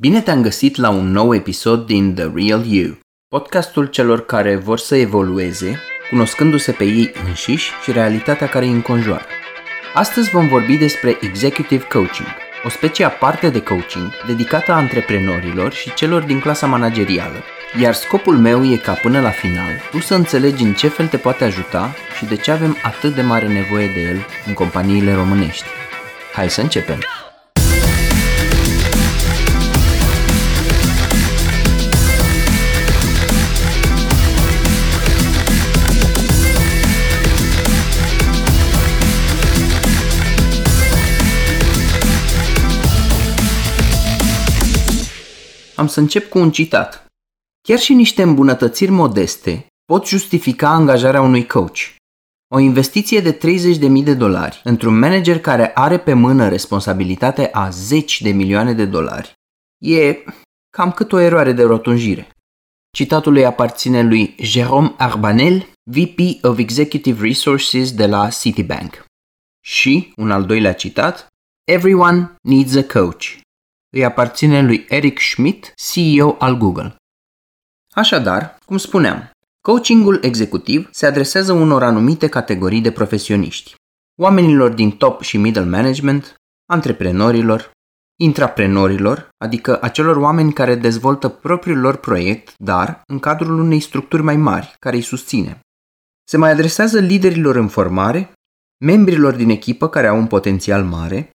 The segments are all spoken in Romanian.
Bine te-am găsit la un nou episod din The Real You, podcastul celor care vor să evolueze, cunoscându-se pe ei înșiși și realitatea care îi înconjoară. Astăzi vom vorbi despre Executive Coaching, o specie aparte de coaching dedicată antreprenorilor și celor din clasa managerială, iar scopul meu e ca până la final tu să înțelegi în ce fel te poate ajuta și de ce avem atât de mare nevoie de el în companiile românești. Hai să începem! Să încep cu un citat. Chiar și niște îmbunătățiri modeste pot justifica angajarea unui coach. O investiție de 30.000 de dolari într-un manager care are pe mână responsabilitate a 10 de milioane de dolari e cam cât o eroare de rotunjire. Citatul îi aparține lui Jérôme Arbanel, VP of Executive Resources de la Citibank. Și, un al doilea citat, Everyone needs a coach îi aparține lui Eric Schmidt, CEO al Google. Așadar, cum spuneam, coachingul executiv se adresează unor anumite categorii de profesioniști. Oamenilor din top și middle management, antreprenorilor, intraprenorilor, adică acelor oameni care dezvoltă propriul lor proiect, dar în cadrul unei structuri mai mari care îi susține. Se mai adresează liderilor în formare, membrilor din echipă care au un potențial mare,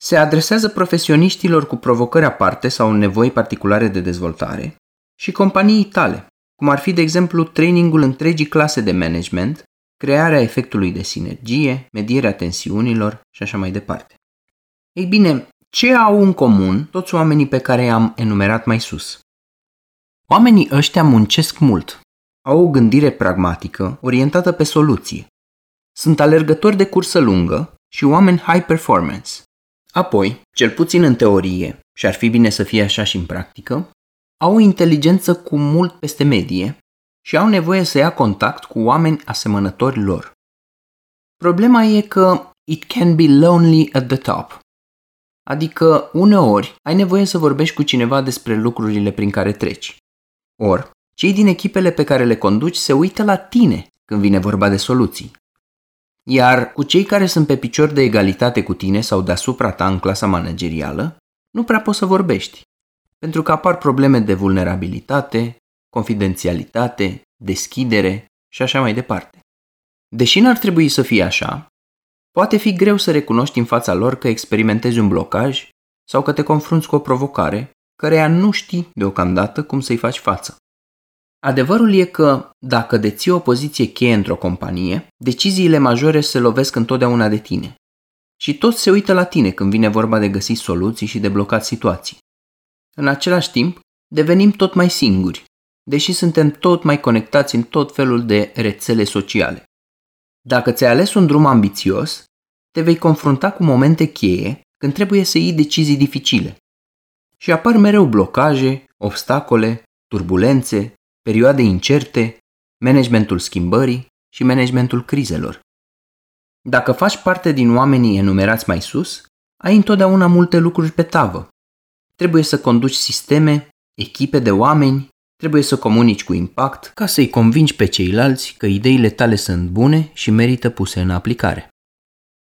se adresează profesioniștilor cu provocări aparte sau nevoi particulare de dezvoltare și companiei tale, cum ar fi, de exemplu, trainingul întregii clase de management, crearea efectului de sinergie, medierea tensiunilor și așa mai departe. Ei bine, ce au în comun toți oamenii pe care i-am enumerat mai sus? Oamenii ăștia muncesc mult, au o gândire pragmatică orientată pe soluție. Sunt alergători de cursă lungă și oameni high performance, Apoi, cel puțin în teorie, și ar fi bine să fie așa și în practică, au o inteligență cu mult peste medie și au nevoie să ia contact cu oameni asemănători lor. Problema e că it can be lonely at the top. Adică, uneori, ai nevoie să vorbești cu cineva despre lucrurile prin care treci. Or, cei din echipele pe care le conduci se uită la tine când vine vorba de soluții. Iar cu cei care sunt pe picior de egalitate cu tine sau deasupra ta în clasa managerială, nu prea poți să vorbești, pentru că apar probleme de vulnerabilitate, confidențialitate, deschidere și așa mai departe. Deși n-ar trebui să fie așa, poate fi greu să recunoști în fața lor că experimentezi un blocaj sau că te confrunți cu o provocare căreia nu știi deocamdată cum să-i faci față. Adevărul e că, dacă deții o poziție cheie într-o companie, deciziile majore se lovesc întotdeauna de tine. Și toți se uită la tine când vine vorba de găsit soluții și de blocat situații. În același timp, devenim tot mai singuri, deși suntem tot mai conectați în tot felul de rețele sociale. Dacă ți-ai ales un drum ambițios, te vei confrunta cu momente cheie când trebuie să iei decizii dificile. Și apar mereu blocaje, obstacole, turbulențe, perioade incerte, managementul schimbării și managementul crizelor. Dacă faci parte din oamenii enumerați mai sus, ai întotdeauna multe lucruri pe tavă. Trebuie să conduci sisteme, echipe de oameni, trebuie să comunici cu impact ca să-i convingi pe ceilalți că ideile tale sunt bune și merită puse în aplicare.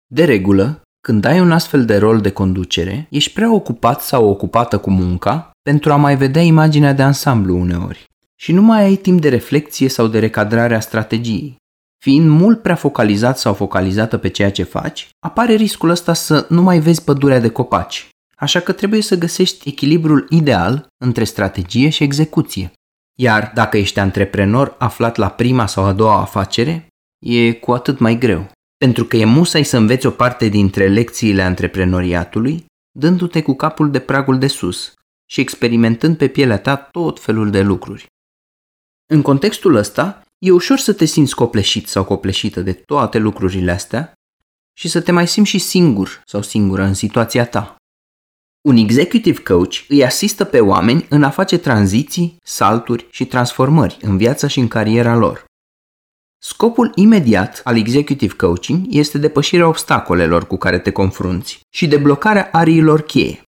De regulă, când ai un astfel de rol de conducere, ești prea ocupat sau ocupată cu munca pentru a mai vedea imaginea de ansamblu uneori și nu mai ai timp de reflexie sau de recadrare a strategiei. Fiind mult prea focalizat sau focalizată pe ceea ce faci, apare riscul ăsta să nu mai vezi pădurea de copaci. Așa că trebuie să găsești echilibrul ideal între strategie și execuție. Iar dacă ești antreprenor aflat la prima sau a doua afacere, e cu atât mai greu. Pentru că e musai să înveți o parte dintre lecțiile antreprenoriatului, dându-te cu capul de pragul de sus și experimentând pe pielea ta tot felul de lucruri. În contextul ăsta, e ușor să te simți copleșit sau copleșită de toate lucrurile astea și să te mai simți și singur sau singură în situația ta. Un executive coach îi asistă pe oameni în a face tranziții, salturi și transformări în viața și în cariera lor. Scopul imediat al executive coaching este depășirea obstacolelor cu care te confrunți și deblocarea ariilor cheie.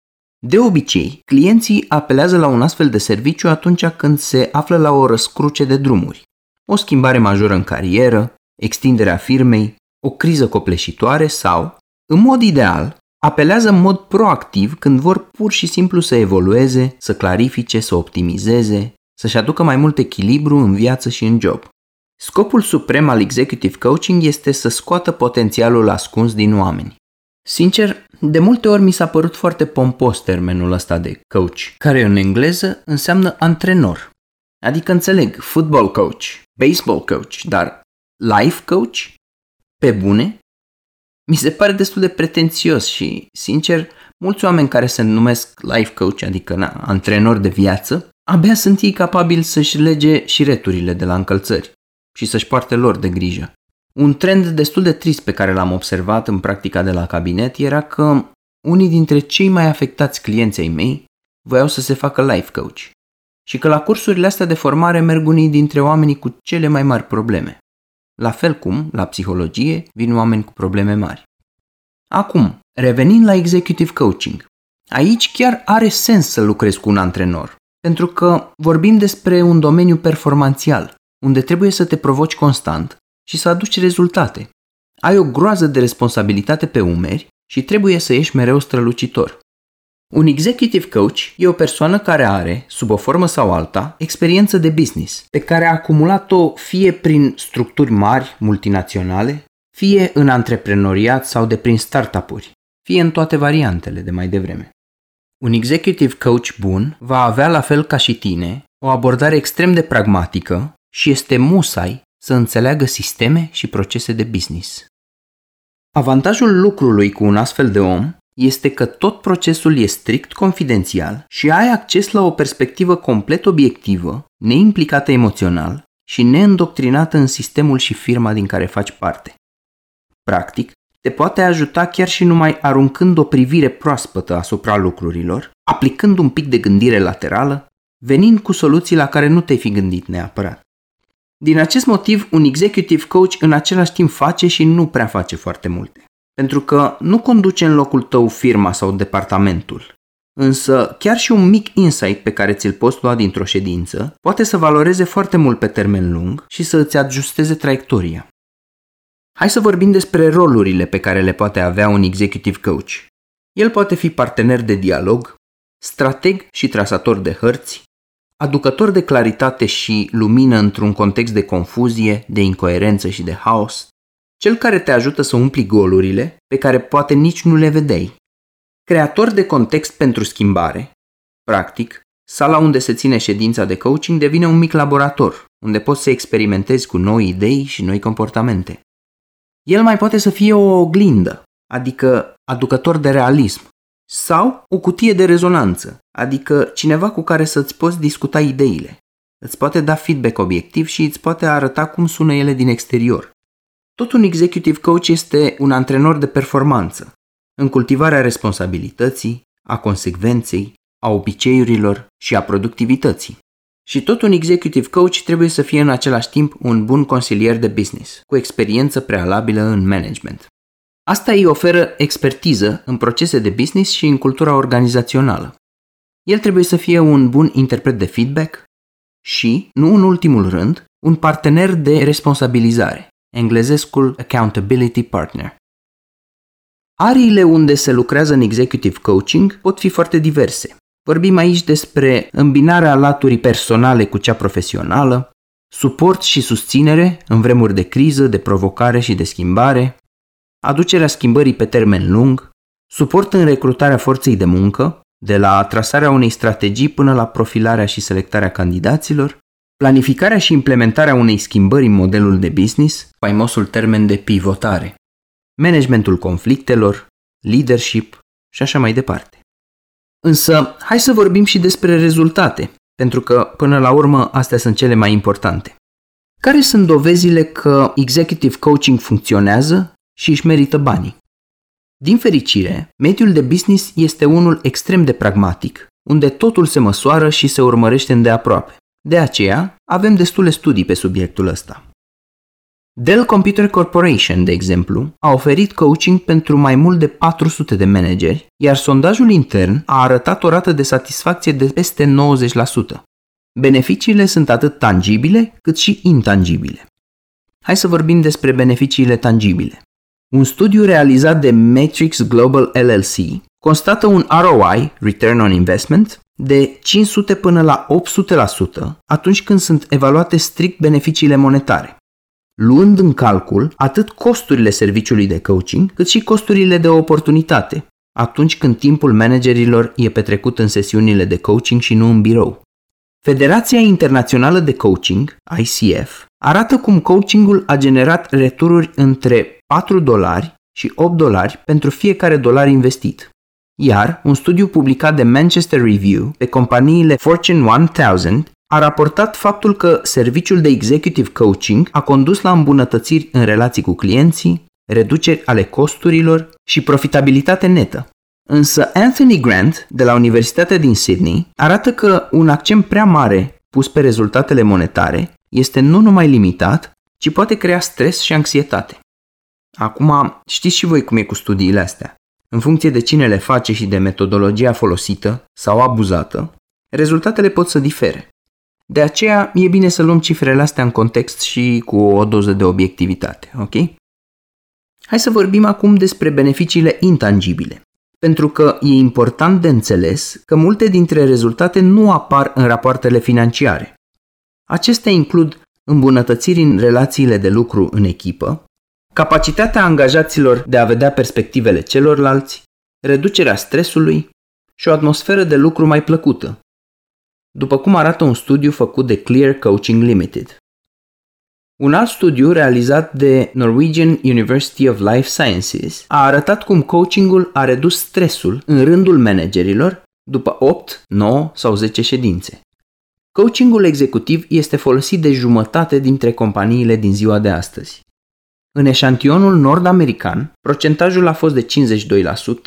De obicei, clienții apelează la un astfel de serviciu atunci când se află la o răscruce de drumuri. O schimbare majoră în carieră, extinderea firmei, o criză copleșitoare sau, în mod ideal, apelează în mod proactiv când vor pur și simplu să evolueze, să clarifice, să optimizeze, să-și aducă mai mult echilibru în viață și în job. Scopul suprem al executive coaching este să scoată potențialul ascuns din oameni. Sincer, de multe ori mi s-a părut foarte pompos termenul ăsta de coach, care în engleză înseamnă antrenor. Adică înțeleg football coach, baseball coach, dar life coach? Pe bune? Mi se pare destul de pretențios și, sincer, mulți oameni care se numesc life coach, adică na, antrenor de viață, abia sunt ei capabili să-și lege și returile de la încălțări și să-și poarte lor de grijă. Un trend destul de trist pe care l-am observat în practica de la cabinet era că unii dintre cei mai afectați clienți ai mei voiau să se facă life coach și că la cursurile astea de formare merg unii dintre oamenii cu cele mai mari probleme. La fel cum, la psihologie, vin oameni cu probleme mari. Acum, revenind la executive coaching, aici chiar are sens să lucrezi cu un antrenor, pentru că vorbim despre un domeniu performanțial, unde trebuie să te provoci constant și să aduci rezultate. Ai o groază de responsabilitate pe umeri și trebuie să ieși mereu strălucitor. Un executive coach e o persoană care are, sub o formă sau alta, experiență de business, pe care a acumulat-o fie prin structuri mari, multinaționale, fie în antreprenoriat sau de prin startup-uri, fie în toate variantele de mai devreme. Un executive coach bun va avea, la fel ca și tine, o abordare extrem de pragmatică și este musai să înțeleagă sisteme și procese de business. Avantajul lucrului cu un astfel de om este că tot procesul e strict confidențial și ai acces la o perspectivă complet obiectivă, neimplicată emoțional și neîndoctrinată în sistemul și firma din care faci parte. Practic, te poate ajuta chiar și numai aruncând o privire proaspătă asupra lucrurilor, aplicând un pic de gândire laterală, venind cu soluții la care nu te-ai fi gândit neapărat. Din acest motiv, un executive coach în același timp face și nu prea face foarte multe. Pentru că nu conduce în locul tău firma sau departamentul. Însă, chiar și un mic insight pe care ți-l poți lua dintr-o ședință poate să valoreze foarte mult pe termen lung și să îți ajusteze traiectoria. Hai să vorbim despre rolurile pe care le poate avea un executive coach. El poate fi partener de dialog, strateg și trasator de hărți, aducător de claritate și lumină într-un context de confuzie, de incoerență și de haos, cel care te ajută să umpli golurile pe care poate nici nu le vedeai, creator de context pentru schimbare. Practic, sala unde se ține ședința de coaching devine un mic laborator, unde poți să experimentezi cu noi idei și noi comportamente. El mai poate să fie o oglindă, adică aducător de realism, sau o cutie de rezonanță, adică cineva cu care să-ți poți discuta ideile. Îți poate da feedback obiectiv și îți poate arăta cum sună ele din exterior. Tot un executive coach este un antrenor de performanță, în cultivarea responsabilității, a consecvenței, a obiceiurilor și a productivității. Și tot un executive coach trebuie să fie în același timp un bun consilier de business, cu experiență prealabilă în management. Asta îi oferă expertiză în procese de business și în cultura organizațională. El trebuie să fie un bun interpret de feedback și, nu în ultimul rând, un partener de responsabilizare, englezescul accountability partner. Ariile unde se lucrează în executive coaching pot fi foarte diverse. Vorbim aici despre îmbinarea laturii personale cu cea profesională, suport și susținere în vremuri de criză, de provocare și de schimbare, aducerea schimbării pe termen lung, suport în recrutarea forței de muncă, de la trasarea unei strategii până la profilarea și selectarea candidaților, planificarea și implementarea unei schimbări în modelul de business, faimosul termen de pivotare, managementul conflictelor, leadership și așa mai departe. Însă, hai să vorbim și despre rezultate, pentru că, până la urmă, astea sunt cele mai importante. Care sunt dovezile că executive coaching funcționează și își merită banii. Din fericire, mediul de business este unul extrem de pragmatic, unde totul se măsoară și se urmărește îndeaproape. De aceea, avem destule studii pe subiectul ăsta. Dell Computer Corporation, de exemplu, a oferit coaching pentru mai mult de 400 de manageri, iar sondajul intern a arătat o rată de satisfacție de peste 90%. Beneficiile sunt atât tangibile cât și intangibile. Hai să vorbim despre beneficiile tangibile. Un studiu realizat de Matrix Global LLC constată un ROI, Return on Investment, de 500 până la 800% atunci când sunt evaluate strict beneficiile monetare, luând în calcul atât costurile serviciului de coaching, cât și costurile de oportunitate, atunci când timpul managerilor e petrecut în sesiunile de coaching și nu în birou. Federația Internațională de Coaching, ICF, arată cum coachingul a generat retururi între 4 dolari și 8 dolari pentru fiecare dolar investit. Iar un studiu publicat de Manchester Review pe companiile Fortune 1000 a raportat faptul că serviciul de executive coaching a condus la îmbunătățiri în relații cu clienții, reduceri ale costurilor și profitabilitate netă. Însă Anthony Grant, de la Universitatea din Sydney, arată că un accent prea mare pus pe rezultatele monetare este nu numai limitat, ci poate crea stres și anxietate. Acum, știți și voi cum e cu studiile astea. În funcție de cine le face și de metodologia folosită sau abuzată, rezultatele pot să difere. De aceea e bine să luăm cifrele astea în context și cu o doză de obiectivitate, ok? Hai să vorbim acum despre beneficiile intangibile. Pentru că e important de înțeles că multe dintre rezultate nu apar în rapoartele financiare. Acestea includ îmbunătățiri în relațiile de lucru în echipă, capacitatea angajaților de a vedea perspectivele celorlalți, reducerea stresului și o atmosferă de lucru mai plăcută, după cum arată un studiu făcut de Clear Coaching Limited. Un alt studiu realizat de Norwegian University of Life Sciences a arătat cum coachingul a redus stresul în rândul managerilor după 8, 9 sau 10 ședințe. Coachingul executiv este folosit de jumătate dintre companiile din ziua de astăzi. În eșantionul nord-american, procentajul a fost de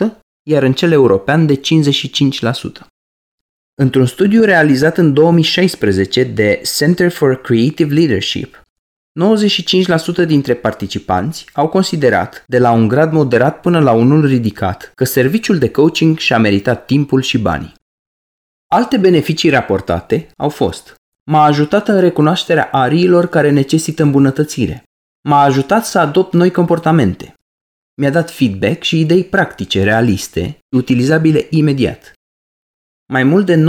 52%, iar în cel european de 55%. Într-un studiu realizat în 2016 de Center for Creative Leadership, 95% dintre participanți au considerat, de la un grad moderat până la unul ridicat, că serviciul de coaching și-a meritat timpul și banii. Alte beneficii raportate au fost M-a ajutat în recunoașterea ariilor care necesită îmbunătățire. M-a ajutat să adopt noi comportamente. Mi-a dat feedback și idei practice, realiste, utilizabile imediat. Mai mult de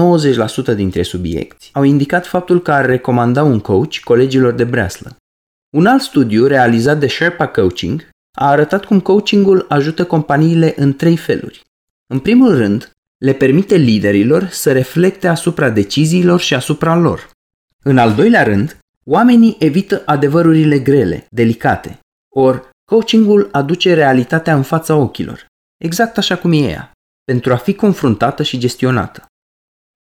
90% dintre subiecti au indicat faptul că ar recomanda un coach colegilor de breaslă. Un alt studiu realizat de Sherpa Coaching a arătat cum coachingul ajută companiile în trei feluri. În primul rând, le permite liderilor să reflecte asupra deciziilor și asupra lor. În al doilea rând, oamenii evită adevărurile grele, delicate, ori coachingul aduce realitatea în fața ochilor, exact așa cum e ea, pentru a fi confruntată și gestionată.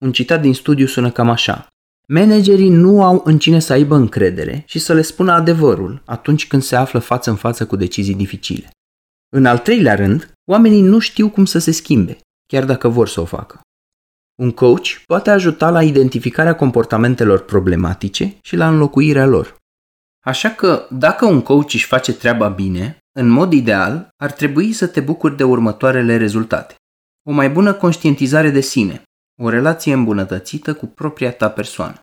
Un citat din studiu sună cam așa. Managerii nu au în cine să aibă încredere și să le spună adevărul atunci când se află față în față cu decizii dificile. În al treilea rând, oamenii nu știu cum să se schimbe, chiar dacă vor să o facă. Un coach poate ajuta la identificarea comportamentelor problematice și la înlocuirea lor. Așa că, dacă un coach își face treaba bine, în mod ideal, ar trebui să te bucuri de următoarele rezultate. O mai bună conștientizare de sine, o relație îmbunătățită cu propria ta persoană,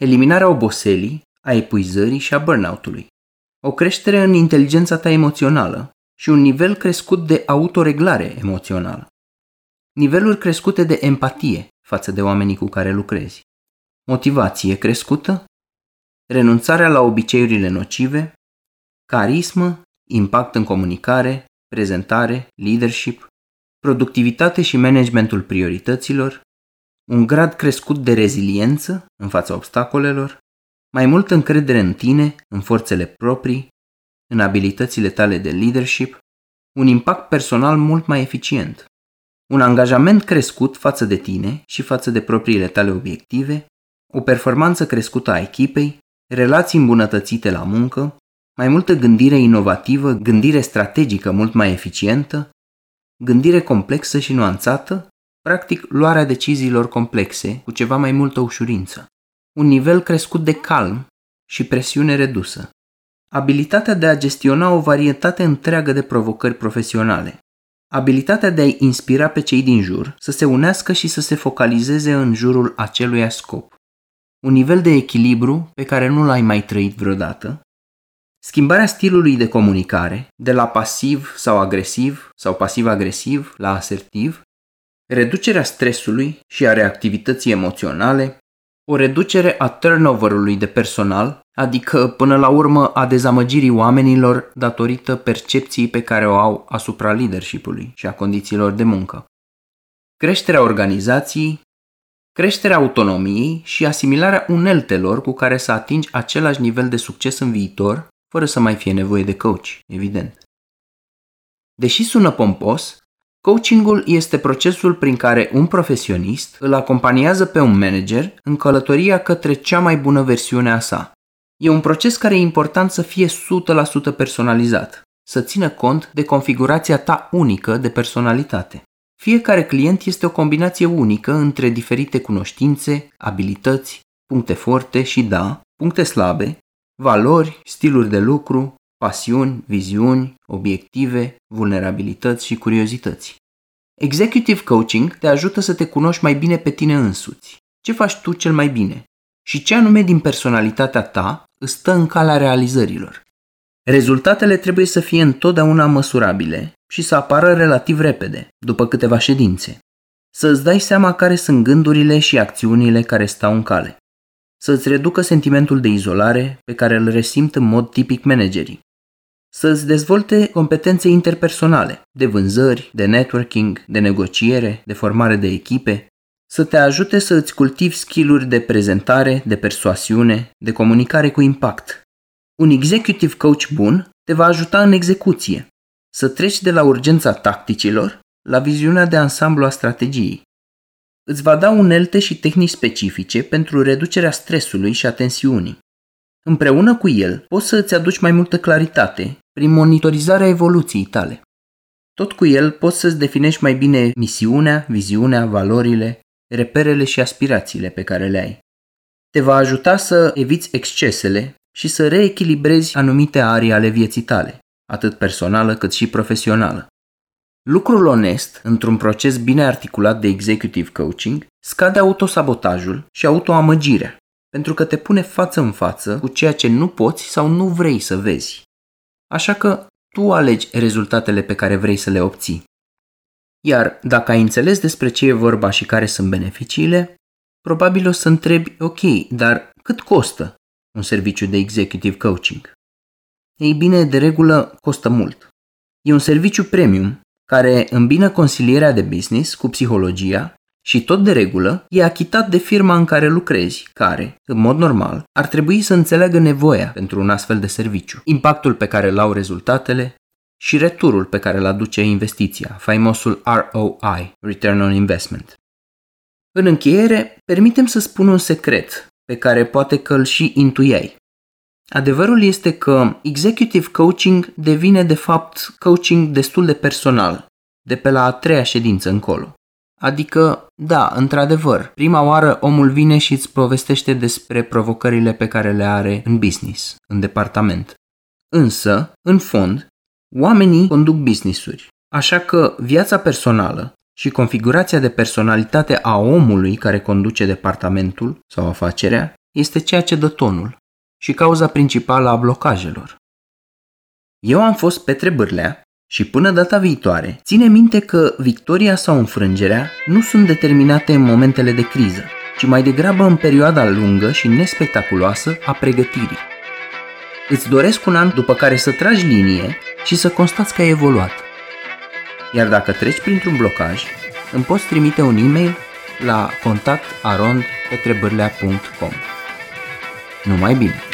eliminarea oboselii, a epuizării și a burnout-ului, o creștere în inteligența ta emoțională și un nivel crescut de autoreglare emoțională, niveluri crescute de empatie față de oamenii cu care lucrezi, motivație crescută, renunțarea la obiceiurile nocive, carismă, impact în comunicare, prezentare, leadership, productivitate și managementul priorităților, un grad crescut de reziliență în fața obstacolelor, mai multă încredere în tine, în forțele proprii, în abilitățile tale de leadership, un impact personal mult mai eficient, un angajament crescut față de tine și față de propriile tale obiective, o performanță crescută a echipei, relații îmbunătățite la muncă, mai multă gândire inovativă, gândire strategică mult mai eficientă, gândire complexă și nuanțată Practic, luarea deciziilor complexe cu ceva mai multă ușurință. Un nivel crescut de calm și presiune redusă. abilitatea de a gestiona o varietate întreagă de provocări profesionale, abilitatea de a inspira pe cei din jur să se unească și să se focalizeze în jurul acelui scop, un nivel de echilibru pe care nu l-ai mai trăit vreodată, schimbarea stilului de comunicare, de la pasiv sau agresiv sau pasiv-agresiv la asertiv, reducerea stresului și a reactivității emoționale, o reducere a turnover-ului de personal, adică până la urmă a dezamăgirii oamenilor datorită percepției pe care o au asupra leadership-ului și a condițiilor de muncă. Creșterea organizației, creșterea autonomiei și asimilarea uneltelor cu care să atingi același nivel de succes în viitor, fără să mai fie nevoie de coach, evident. Deși sună pompos, Coachingul este procesul prin care un profesionist îl acompaniază pe un manager în călătoria către cea mai bună versiune a sa. E un proces care e important să fie 100% personalizat, să țină cont de configurația ta unică de personalitate. Fiecare client este o combinație unică între diferite cunoștințe, abilități, puncte forte și, da, puncte slabe, valori, stiluri de lucru, pasiuni, viziuni, obiective, vulnerabilități și curiozități. Executive coaching te ajută să te cunoști mai bine pe tine însuți. Ce faci tu cel mai bine? Și ce anume din personalitatea ta îți stă în calea realizărilor? Rezultatele trebuie să fie întotdeauna măsurabile și să apară relativ repede, după câteva ședințe. Să îți dai seama care sunt gândurile și acțiunile care stau în cale. Să îți reducă sentimentul de izolare pe care îl resimt în mod tipic managerii să-ți dezvolte competențe interpersonale, de vânzări, de networking, de negociere, de formare de echipe, să te ajute să îți cultivi skill de prezentare, de persoasiune, de comunicare cu impact. Un executive coach bun te va ajuta în execuție, să treci de la urgența tacticilor la viziunea de ansamblu a strategiei. Îți va da unelte și tehnici specifice pentru reducerea stresului și a tensiunii. Împreună cu el poți să îți aduci mai multă claritate prin monitorizarea evoluției tale. Tot cu el poți să-ți definești mai bine misiunea, viziunea, valorile, reperele și aspirațiile pe care le ai. Te va ajuta să eviți excesele și să reechilibrezi anumite arii ale vieții tale, atât personală cât și profesională. Lucrul onest, într-un proces bine articulat de executive coaching, scade autosabotajul și autoamăgirea, pentru că te pune față în față cu ceea ce nu poți sau nu vrei să vezi. Așa că tu alegi rezultatele pe care vrei să le obții. Iar dacă ai înțeles despre ce e vorba și care sunt beneficiile, probabil o să întrebi, ok, dar cât costă un serviciu de executive coaching? Ei bine, de regulă costă mult. E un serviciu premium care îmbină consilierea de business cu psihologia și tot de regulă e achitat de firma în care lucrezi, care, în mod normal, ar trebui să înțeleagă nevoia pentru un astfel de serviciu, impactul pe care îl au rezultatele și returul pe care îl aduce investiția, faimosul ROI, Return on Investment. În încheiere, permitem să spun un secret pe care poate că îl și intuiai. Adevărul este că executive coaching devine de fapt coaching destul de personal, de pe la a treia ședință încolo. Adică, da, într-adevăr, prima oară omul vine și îți povestește despre provocările pe care le are în business, în departament. Însă, în fond, oamenii conduc business-uri, așa că viața personală și configurația de personalitate a omului care conduce departamentul sau afacerea este ceea ce dă tonul și cauza principală a blocajelor. Eu am fost Petre Bârlea și până data viitoare, ține minte că victoria sau înfrângerea nu sunt determinate în momentele de criză, ci mai degrabă în perioada lungă și nespectaculoasă a pregătirii. Îți doresc un an după care să tragi linie și să constați că ai evoluat. Iar dacă treci printr-un blocaj, îmi poți trimite un e-mail la contactarondpetrebârlea.com Numai bine!